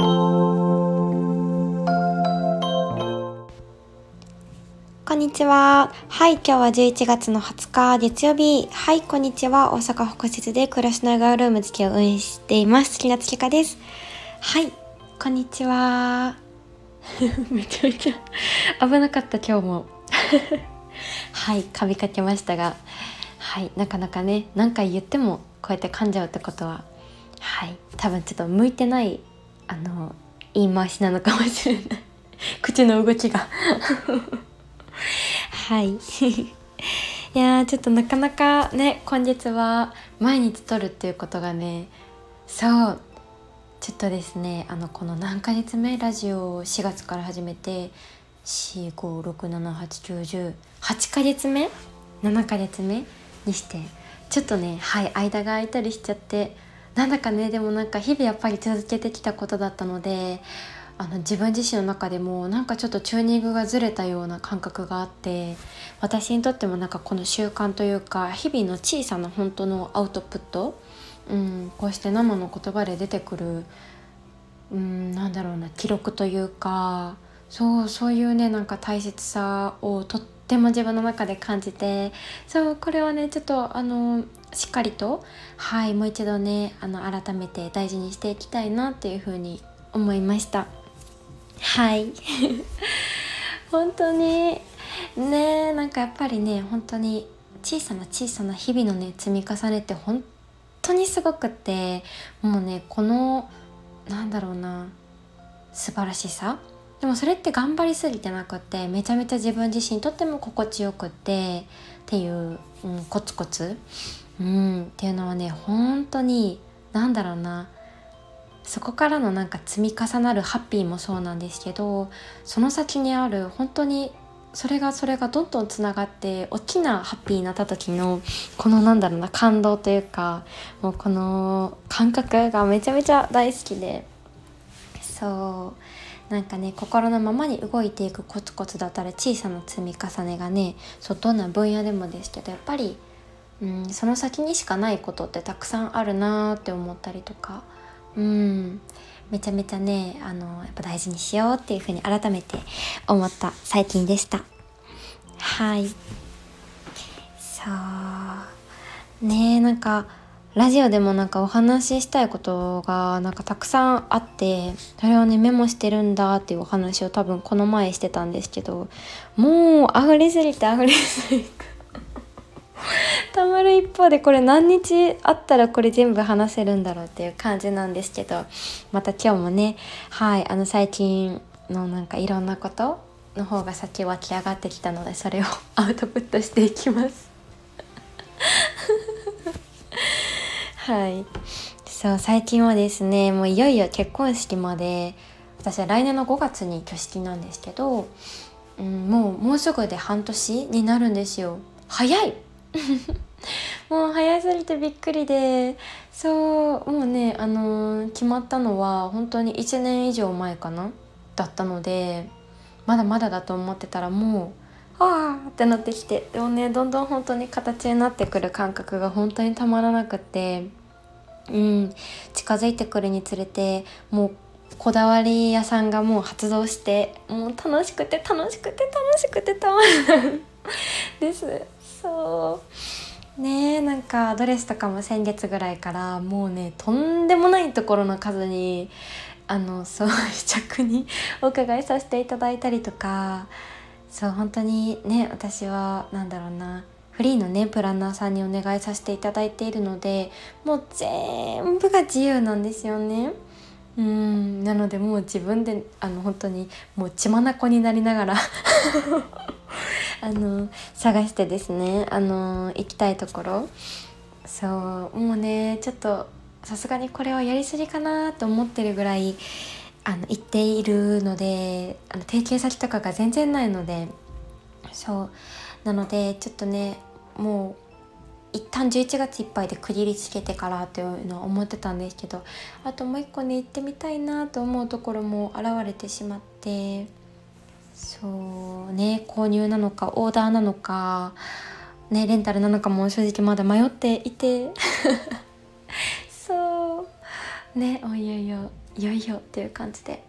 こんにちは。はい、今日は11月の20日月曜日。はい、こんにちは。大阪北節で暮らしながらルーム付きを運営しています。好きなつきかです。はい、こんにちは。めちゃめちゃ危なかった今日も。はい、噛みかけましたが、はい、なかなかね、何回言ってもこうやって噛んじゃうってことは、はい、多分ちょっと向いてない、あの、言い回しなのかもしれない。口の動きが。はい。いやちょっとなかなかね今月は毎日撮るっていうことがねそう。ちょっとですねあのこの何ヶ月目ラジオを4月から始めて4567890 8ヶ月目？7ヶ月目にしてちょっとねはい間が空いたりしちゃってなんだかねでもなんか日々やっぱり続けてきたことだったのであの自分自身の中でもなんかちょっとチューニングがずれたような感覚があって私にとってもなんかこの習慣というか日々の小さな本当のアウトプット、うん、こうして生の言葉で出てくる、うん、なんだろうな記録というかそうそういうねなんか大切さをとってても自分の中で感じてそうこれはねちょっとあのしっかりとはいもう一度ねあの改めて大事にしていきたいなっていうふうに思いました。はい 本当にねなんかやっぱりね本当に小さな小さな日々のね積み重ねって本当にすごくってもうねこのなんだろうな素晴らしさでもそれって頑張りすぎてなくってめちゃめちゃ自分自身とっても心地よくてっていう、うん、コツコツ、うん、っていうのはね本当に何だろうな。そこからのなんか積み重なるハッピーもそうなんですけどその先にある本当にそれがそれがどんどんつながって大きなハッピーになった時のこのなんだろうな感動というかもうこの感覚がめちゃめちゃ大好きで。そう。なんかね心のままに動いていくコツコツだったら小さな積み重ねがねそうどんな分野でもですけどやっぱり、うん、その先にしかないことってたくさんあるなーって思ったりとか。うん。めちゃめちゃねあのやっぱ大事にしようっていうふうに改めて思った最近でした。はい。そうねなんかラジオでもなんかお話ししたいことがなんかたくさんあってそれをねメモしてるんだっていうお話を多分この前してたんですけどもう溢れすぎて溢れすぎて たまる一方でこれ何日あったらこれ全部話せるんだろうっていう感じなんですけどまた今日もねはいあの最近のなんかいろんなことの方が先湧き上がってきたのでそれをアウトプットしていきます。はい。そう最近はですねもういよいよ結婚式まで私は来年の5月に挙式なんですけど、うん、もうもうすぐで半年になるんですよ。早い！もう早すぎてびっくりでそうもうねあのー、決まったのは本当に1年以上前かな？だったのでまだまだだと思ってたらもうああってなってきてでもねどんどん本当に形になってくる感覚が本当にたまらなくって。うん。近づいてくるにつれてもうこだわり屋さんがもう発動してもう楽しくて楽しくて楽しくてたまらないです。そう。ねえなんかドレスとかも先月ぐらいからもうねとんでもないところの数にあのそう試着に お伺いさせていただいたりとか。そう本当にね私は何だろうな。フリーのねプランナーさんにお願いさせていただいているのでもう全部が自由なんですよね。うん。なのでもう自分であの本当にもう血眼になりながら あの探してですねあの行きたいところ。そう。もうねちょっとさすがにこれはやりすぎかなと思ってるぐらいあの行っているのであの提携先とかが全然ないので。そう。なのでちょっとねもう一旦11月いっぱいで区切りつけてからというのは思ってたんですけどあともう一個ね行ってみたいなと思うところも現れてしまってそうね購入なのかオーダーなのかねレンタルなのかも正直まだ迷っていて。そうねおいよいよいよいよっていう感じで。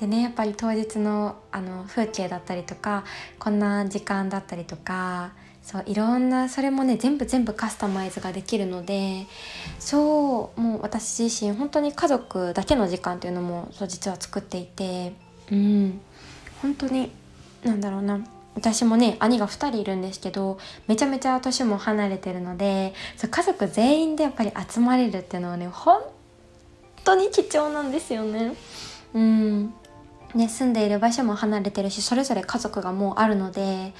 でねやっぱり当日のあの風景だったりとかこんな時間だったりとかそういろんなそれもね全部全部カスタマイズができるのでそうもう私自身本当に家族だけの時間っていうのもそう実は作っていてうん。本当になんだろうな。私もね兄が2人いるんですけどめちゃめちゃ年も離れてるのでそう家族全員でやっぱり集まれるっていうのはね本当に貴重なんですよね。うん。ね、住んでいる場所も離れてるしそれぞれ家族がもうあるので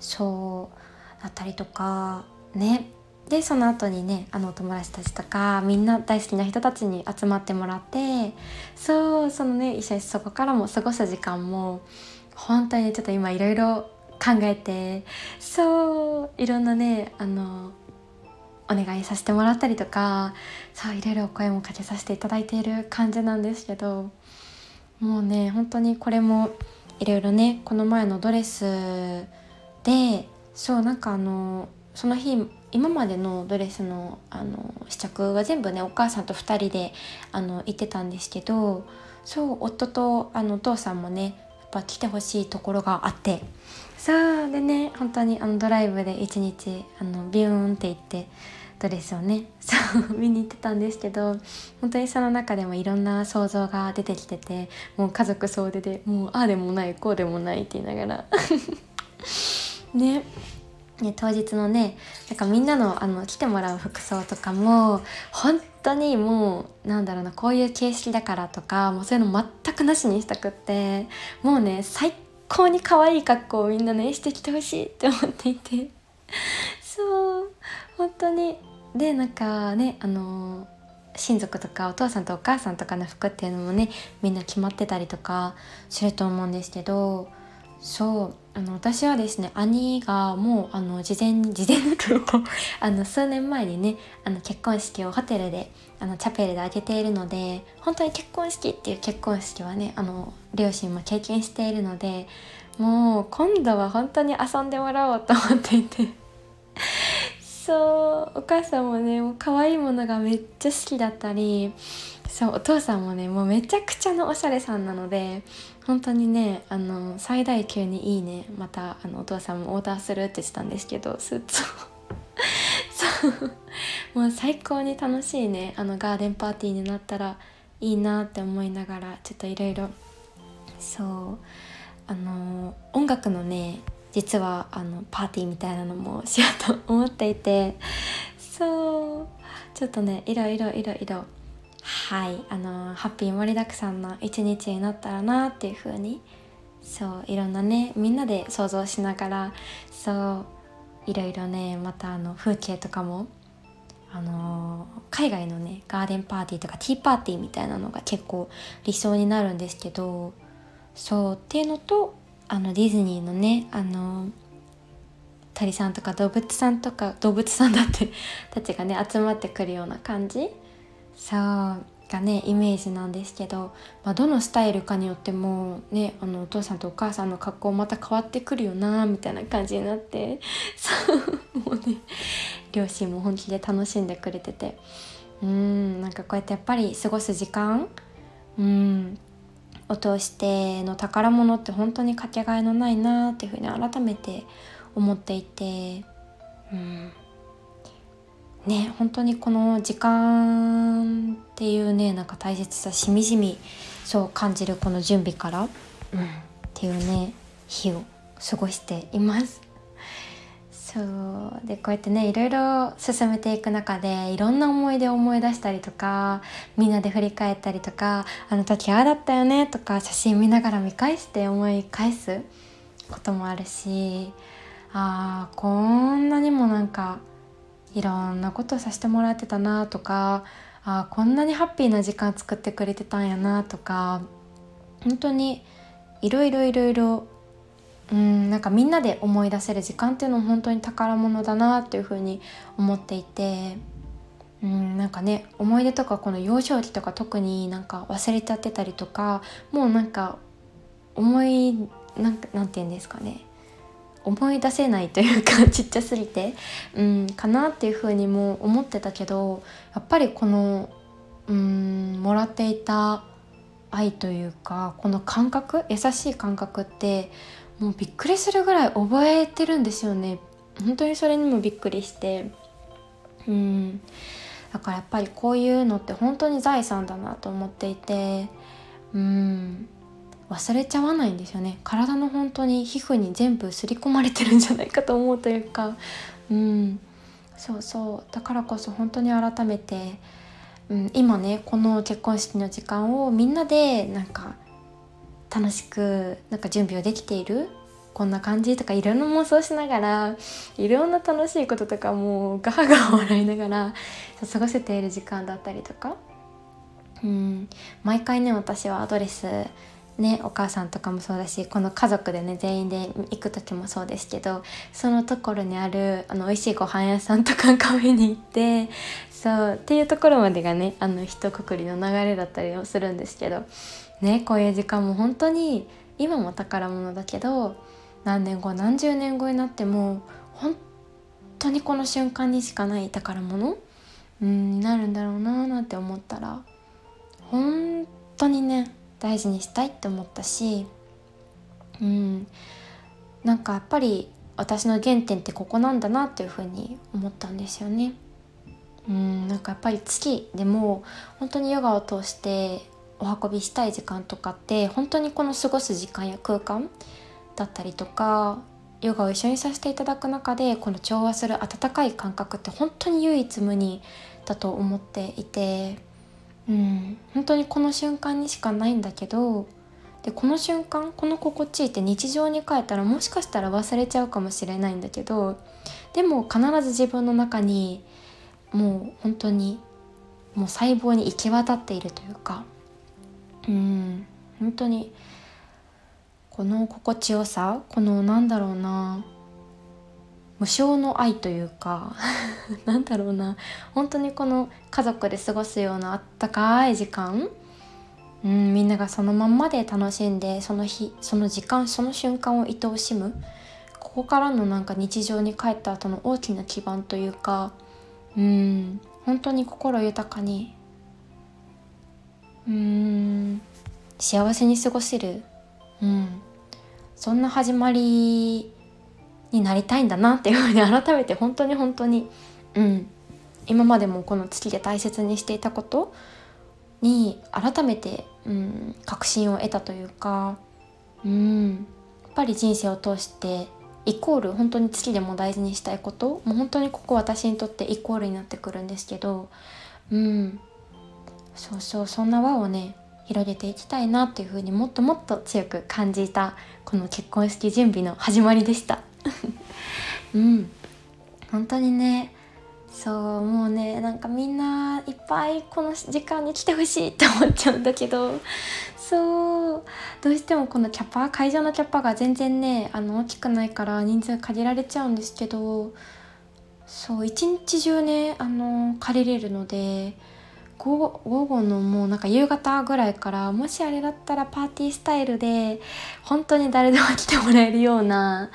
そう。だったりとかね。でその後にねあのお友達たちとかみんな大好きな人たちに集まってもらってそうそのね一緒にそこからも過ごす時間も本当にちょっと今いろいろ考えてそういろんなねあのお願いさせてもらったりとかそういろいろお声もかけさせていただいている感じなんですけどもうね本当にこれもいろいろねこの前のドレスでそうなんかあのその日今までのドレスのあの試着は全部ねお母さんと2人であの行ってたんですけどそう夫とあのお父さんもねやっぱ来てほしいところがあって。さあでね本当にあのドライブで一日あのビューンって行ってドレスをねそう見に行ってたんですけど本当にその中でもいろんな想像が出てきててもう家族総出でもうああでもないこうでもないって言いながら。ね。ね、当日のねなんかみんなのあの来てもらう服装とかも本当にもうなんだろうなこういう形式だからとかもうそういうの全くなしにしたくってもうね最高に可愛い格好をみんなねしてきてほしいって思っていて。そう。本当に。でなんかねあの親族とかお父さんとお母さんとかの服っていうのもねみんな決まってたりとかすると思うんですけどそうあの私はですね兄がもうあの事前に事前にというかあの数年前にねあの結婚式をホテルであのチャペルで挙げているので本当に結婚式っていう結婚式はねあの両親も経験しているのでもう今度は本当に遊んでもらおうと思っていて。そうお母さんもねもう可愛いものがめっちゃ好きだったりそうお父さんもねもうめちゃくちゃのおしゃれさんなので本当にねあの最大級にいいねまたあのお父さんもオーダーするって言ってたんですけどスーツをそう。もう最高に楽しいねあのガーデンパーティーになったらいいなって思いながらちょっといろいろ。そう。あの音楽のね実はあのパーティーみたいなのもしようと思っていて。そう。ちょっとねいろいろいろいろはいあのハッピー盛りだくさんの一日になったらなっていう風にそういろんなねみんなで想像しながらそういろいろねまたあの風景とかもあの海外のねガーデンパーティーとかティーパーティーみたいなのが結構理想になるんですけどそうっていうのとあのディズニーのねあの鳥さんとか動物さんとか動物さんだって たちがね集まってくるような感じそうがねイメージなんですけど、まあ、どのスタイルかによってもねあのお父さんとお母さんの格好また変わってくるよなみたいな感じになって そうもうね両親も本気で楽しんでくれてて。うんなんかこうやってやっぱり過ごす時間うんを通しての宝物って本当にかけがえのないなっていうふうに改めて思っていてうん。ね本当にこの時間っていうねなんか大切さしみじみそう感じるこの準備から、うん、っていうね日を過ごしています。そうでこうやってねいろいろ進めていく中でいろんな思い出を思い出したりとかみんなで振り返ったりとかあの時ああだったよねとか写真見ながら見返して思い返すこともあるしあーこんなにもなんかいろんなことさせてもらってたなとかあこんなにハッピーな時間作ってくれてたんやなとか本当にいろいろいろいろうんなんかみんなで思い出せる時間っていうのも本当に宝物だなっていうふうに思っていてうんなんかね思い出とかこの幼少期とか特になんか忘れちゃってたりとかもうなんか思いなんなんて言うんですかね。思い出せないというか ちっちゃすぎて、うん、かなっていうふうにも思ってたけどやっぱりこの、うん、もらっていた愛というかこの感覚優しい感覚ってもうびっくりするぐらい覚えてるんですよね。本当にそれにもびっくりして。うん。だからやっぱりこういうのって本当に財産だなと思っていて。うん。忘れちゃわないんですよね。体の本当に皮膚に全部刷り込まれてるんじゃないかと思うというか。うん。そうそう。だからこそ本当に改めて、うん、今ねこの結婚式の時間をみんなでなんか楽しくなんか準備をできているこんな感じとかいろんな妄想しながらいろんな楽しいこととかもうガハガハ笑いながら過ごせている時間だったりとか、うん、毎回ね私はアドレスねお母さんとかもそうだしこの家族でね全員で行く時もそうですけどそのところにあるあの美味しいご飯屋さんとかカフェに行ってそうっていうところまでがねあの一括りの流れだったりをするんですけどねこういう時間も本当に今も宝物だけど何年後何十年後になっても本当にこの瞬間にしかない宝物になるんだろうななんて思ったら本当にね大事にしたいって思ったしうんなんかやっぱり私の原点ってここなんだなっていうふうに思ったんですよね。うんなんかやっぱり月でも本当にヨガを通してお運びしたい時間とかって本当にこの過ごす時間や空間だったりとかヨガを一緒にさせていただく中でこの調和する温かい感覚って本当に唯一無二だと思っていて、うん、本当にこの瞬間にしかないんだけどでこの瞬間この心地いいって日常に変えたらもしかしたら忘れちゃうかもしれないんだけどでも必ず自分の中にもう本当にもう細胞に行き渡っているというかうん。本当にこの心地よさこのなんだろうな無償の愛というか なんだろうな。本当にこの家族で過ごすようなあったかい時間、うん、みんながそのまんまで楽しんでその日その時間その瞬間を愛おしむ。ここからのなんか日常に帰った後の大きな基盤というかうん本当に心豊かにうん幸せに過ごせる、うん、そんな始まりになりたいんだなっていうふうに改めて本当に本当に、うん、今までもこの月で大切にしていたことに改めて、うん、確信を得たというか、うん、やっぱり人生を通してイコール本当に月でも大事にしたいこともう本当にここ私にとってイコールになってくるんですけど、うん、そうそうそんな輪をね広げていきたいなっていうふうにもっともっと強く感じたこの結婚式準備の始まりでした。うん。本当にねそうもうねなんかみんないっぱいこの時間に来てほしいって思っちゃうんだけどそうどうしてもこのキャパ会場のキャパが全然ねあの大きくないから人数限られちゃうんですけどそう一日中ねあの借りれるので午後のもうなんか夕方ぐらいからもしあれだったらパーティースタイルで本当に誰でも来てもらえるような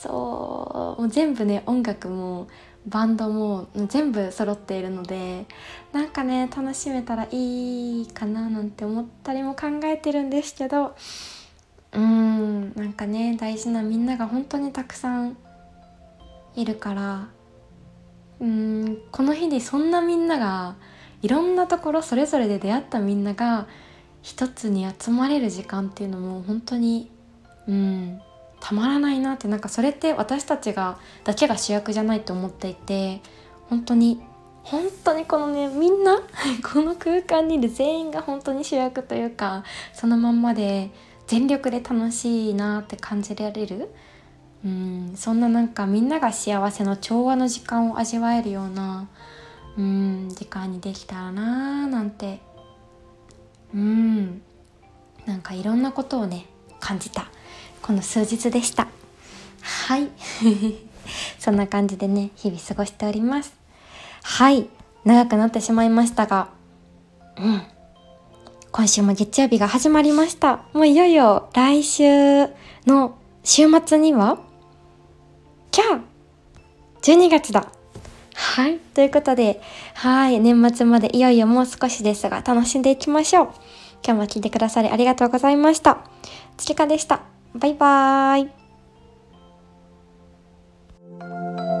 そう。もう全部ね音楽もバンドも全部揃っているのでなんかね楽しめたらいいかななんて思ったりも考えてるんですけどうーんなんかね大事なみんなが本当にたくさんいるからうーんこの日にそんなみんながいろんなところそれぞれで出会ったみんなが一つに集まれる時間っていうのも本当にうんたまらないなってなんかそれって私たちがだけが主役じゃないと思っていて本当に本当にこのねみんな この空間にいる全員が本当に主役というかそのまんまで全力で楽しいなって感じられる。うんそんななんかみんなが幸せの調和の時間を味わえるようなうん時間にできたらなーなんて。うん。なんかいろんなことをね感じた。この数日でしたはい そんな感じでね日々過ごしておりますはい長くなってしまいましたがうん今週も月曜日が始まりましたもういよいよ来週の週末にはキャー12月だはい。ということで、はい。年末までいよいよもう少しですが、楽しんでいきましょう。今日も聞いてくださりありがとうございました。つきかでした。バイバーイ。